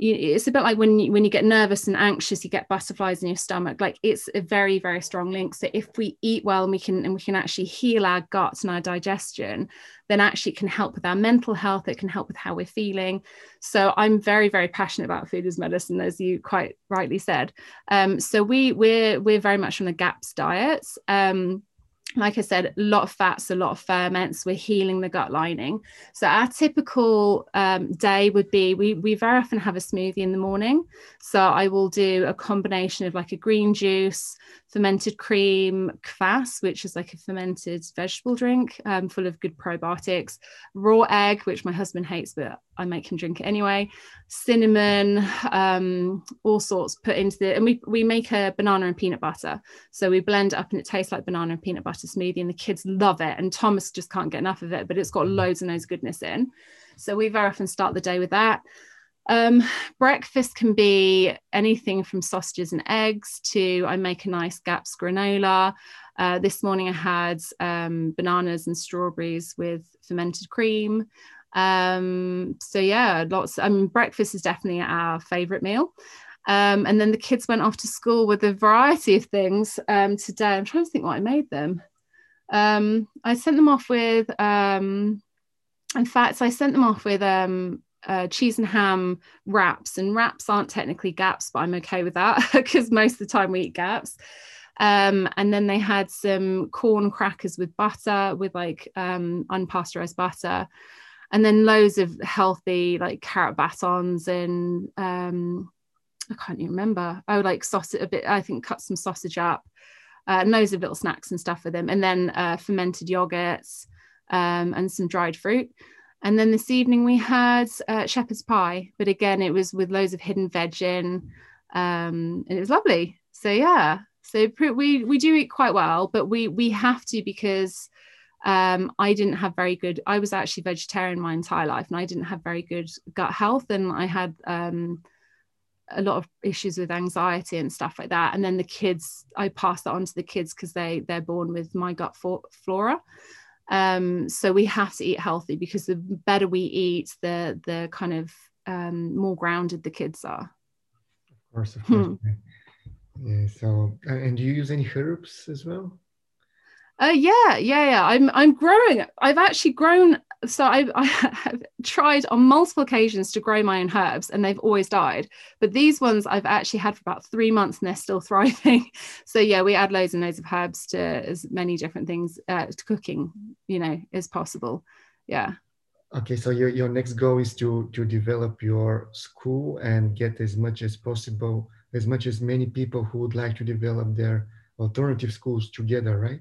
B: it's a bit like when you when you get nervous and anxious you get butterflies in your stomach. Like it's a very very strong link. So if we eat well and we can and we can actually heal our guts and our digestion then actually it can help with our mental health. It can help with how we're feeling. So i'm very very passionate about food as medicine as you quite rightly said. Um, so we we're we're very much on the gaps diets. Um, like I said, a lot of fats, a lot of ferments. We're healing the gut lining. So our typical um, day would be we we very often have a smoothie in the morning. So I will do a combination of like a green juice, fermented cream, kvass, which is like a fermented vegetable drink um, full of good probiotics, raw egg, which my husband hates, but I make him drink it anyway, cinnamon, um, all sorts put into the, and we, we make a banana and peanut butter. So we blend it up and it tastes like banana and peanut butter smoothie, and the kids love it. And Thomas just can't get enough of it, but it's got loads and loads of goodness in. So we very often start the day with that. Um, breakfast can be anything from sausages and eggs to I make a nice GAPS granola. Uh, this morning I had um, bananas and strawberries with fermented cream. Um, so yeah, lots. I mean, breakfast is definitely our favorite meal. Um, and then the kids went off to school with a variety of things um, today. I'm trying to think what I made them. Um, I sent them off with, in fact, I sent them off with um, uh, cheese and ham wraps, and wraps aren't technically gaps, but I'm okay with that because most of the time we eat gaps. Um, and then they had some corn crackers with butter, with like um, unpasteurized butter, and then loads of healthy like carrot batons and um, I can't even remember. Would like sausage a bit. I think cut some sausage up, uh, and loads of little snacks and stuff for them, and then uh, fermented yogurts um, and some dried fruit. And then this evening we had uh, shepherd's pie, but again, it was with loads of hidden veg in, um, and it was lovely. So yeah, So we we do eat quite well, but we we have to because um, I didn't have very good. I was actually vegetarian my entire life, and I didn't have very good gut health, and I had um, a lot of issues with anxiety and stuff like that. And then the kids, I pass that on to the kids because they they're born with my gut flora. Um, so we have to eat healthy because the better we eat, the the kind of um, more grounded the kids are.
A: Of course, of course. Hmm. Yeah. So, and do you use any herbs as well?
B: Uh, yeah, yeah, yeah. I'm I'm growing. I've actually grown. So I've I have tried on multiple occasions to grow my own herbs, and they've always died. But these ones I've actually had for about three months, and they're still thriving. So yeah, we add loads and loads of herbs to as many different things uh, to cooking, you know, as possible. Yeah.
A: Okay, so your, your next goal is to to develop your school and get as much as possible, as much as many people who would like to develop their alternative schools together, right?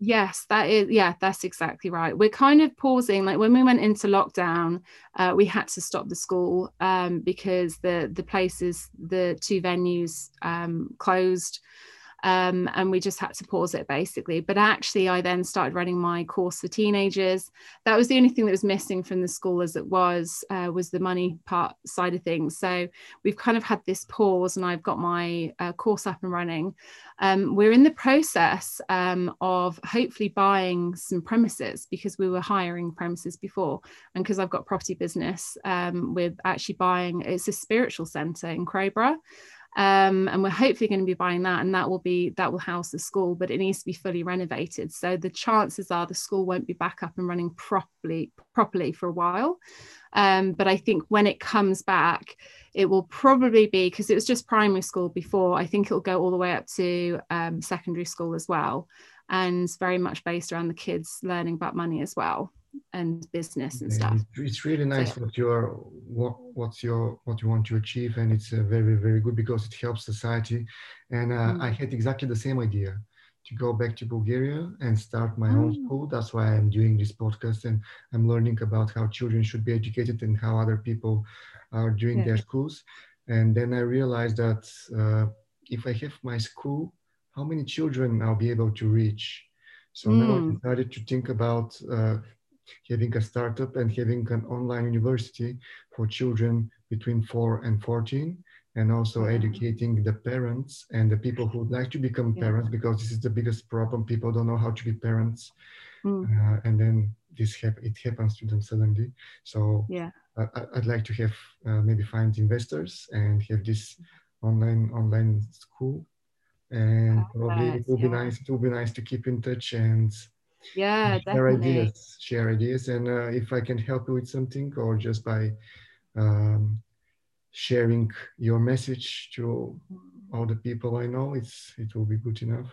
B: Yes, that is, yeah, that's exactly right. We're kind of pausing. Like when we went into lockdown, uh, we had to stop the school um, because the the places, the two venues um, closed um, and we just had to pause it basically. But actually, I then started running my course for teenagers. That was the only thing that was missing from the school as it was uh, was the money part side of things. So we've kind of had this pause, and I've got my uh, course up and running. Um, we're in the process um, of hopefully buying some premises because we were hiring premises before, and because I've got property business, um, we're actually buying. It's a spiritual centre in Crowborough um, and we're hopefully going to be buying that and that will be that will house the school but it needs to be fully renovated. So the chances are the school won't be back up and running properly properly for a while. Um, but i think when it comes back it will probably be because it was just primary school before i think it'll go all the way up to um, secondary school as well and very much based around the kids learning about money as well and business and stuff.
A: It's really nice so, what you're what what's your what you want to achieve, and it's uh, very very good because it helps society. And uh, mm. I had exactly the same idea to go back to Bulgaria and start my mm. own school. That's why I'm doing this podcast, and I'm learning about how children should be educated and how other people are doing yeah. their schools. And then I realized that uh, if I have my school, how many children I'll be able to reach. So mm. now I decided to think about uh, having a startup and having an online university for children between 4 and 14 and also yeah. educating the parents and the people who would like to become yeah. parents because this is the biggest problem people don't know how to be parents mm. uh, and then this hap- it happens to them suddenly so
B: yeah
A: I, would like to have uh, maybe find investors and have this online online school and probably it will yeah. be nice it will be nice to keep in touch and
B: yeah
A: share
B: definitely.
A: ideas share ideas and uh, if i can help you with something or just by um, sharing your message to all the people i know it's it will be good enough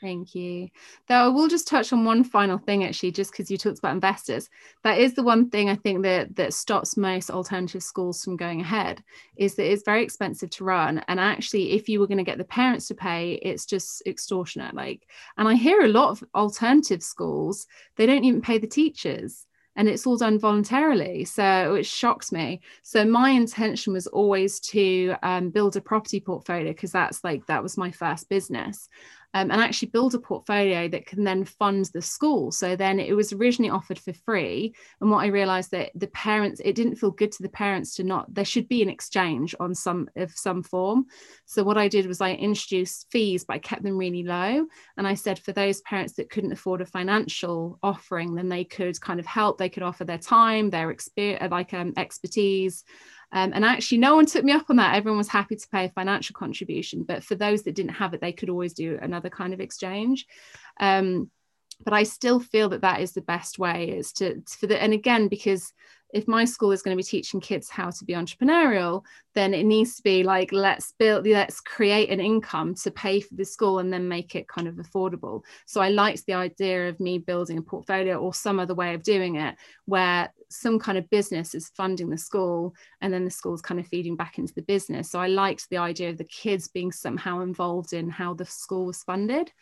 B: Thank you. Though I will just touch on one final thing, actually, just because you talked about investors. That is the one thing I think that that stops most alternative schools from going ahead is that it's very expensive to run. And actually, if you were going to get the parents to pay, it's just extortionate. Like, and I hear a lot of alternative schools, they don't even pay the teachers and it's all done voluntarily. So it shocks me. So my intention was always to um, build a property portfolio because that's like that was my first business um, and actually build a portfolio that can then fund the school. So then it was originally offered for free. And what I realized that the parents, it didn't feel good to the parents to not, there should be an exchange on some of some form. So what I did was I introduced fees, but I kept them really low. And I said for those parents that couldn't afford a financial offering, then they could kind of help, they could offer their time, their experience, like um, expertise. Um, and actually, no one took me up on that. Everyone was happy to pay a financial contribution. But for those that didn't have it, they could always do another kind of exchange. Um, but I still feel that that is the best way is to for the and again because if my school is going to be teaching kids how to be entrepreneurial then it needs to be like let's build let's create an income to pay for the school and then make it kind of affordable. So i liked the idea of me building a portfolio or some other way of doing it where some kind of business is funding the school and then the school's kind of feeding back into the business. So i liked the idea of the kids being somehow involved in how the school was funded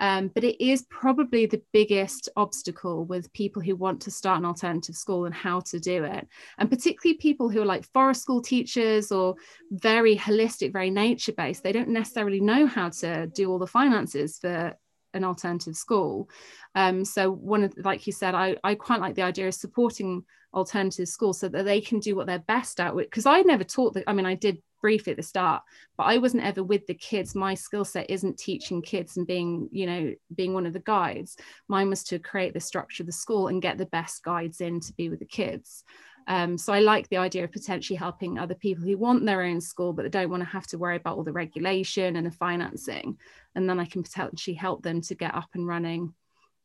B: Um, but it is probably the biggest obstacle with people who want to start an alternative school and how to do it. And particularly people who are like forest school teachers or very holistic, very nature based, they don't necessarily know how to do all the finances for an alternative school. Um, so one of like you said, I, I quite like the idea of supporting alternative schools so that they can do what they're best at because I never taught that I mean I did briefly at the start but I wasn't ever with the kids my skill set isn't teaching kids and being you know being one of the guides mine was to create the structure of the school and get the best guides in to be with the kids um, so I like the idea of potentially helping other people who want their own school, but they don't want to have to worry about all the regulation and the financing. And then I can potentially help them to get up and running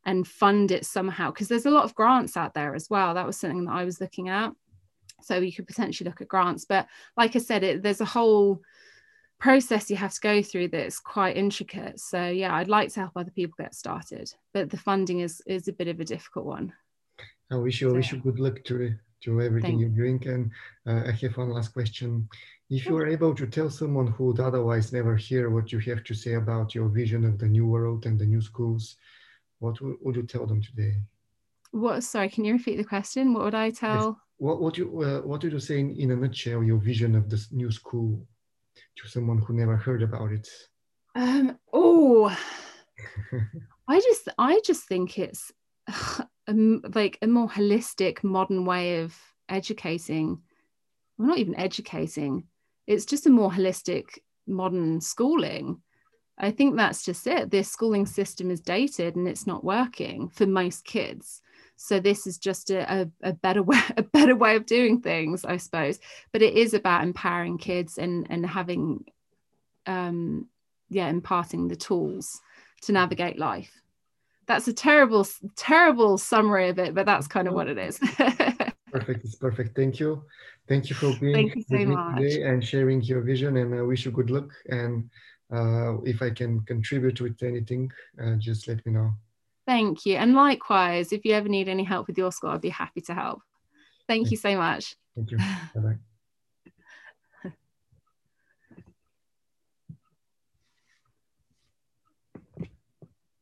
B: and fund it somehow. Because there's a lot of grants out there as well. That was something that I was looking at. So you could potentially look at grants. But like I said, it, there's a whole process you have to go through that's quite intricate. So yeah, I'd like to help other people get started, but the funding is is a bit of a difficult one.
A: I wish you so, wish you good luck to to everything you're doing. And uh, I have one last question. If you are able to tell someone who would otherwise never hear what you have to say about your vision of the new world and the new schools, what would you tell them today?
B: What? Sorry, can you repeat the question? What would I tell?
A: What would you uh, What would you say in, in a nutshell your vision of this new school to someone who never heard about it?
B: Um. Oh. I just I just think it's a, like a more holistic modern way of educating well not even educating it's just a more holistic modern schooling i think that's just it this schooling system is dated and it's not working for most kids so this is just a, a, a, better way a better way of doing things i suppose. But it is about empowering kids and and having um yeah imparting the tools to navigate life. That's a terrible terrible summary of it but that's kind of what it is.
A: Perfect it's perfect. Thank you. Thank you for being Thank you so with me much. today and sharing your vision and i wish you good luck. And uh, if i can contribute with anything uh, just let me know
B: thank you. And likewise if you ever need any help with your school i'd be happy to help. Thank you so much.
A: Thank you. Bye bye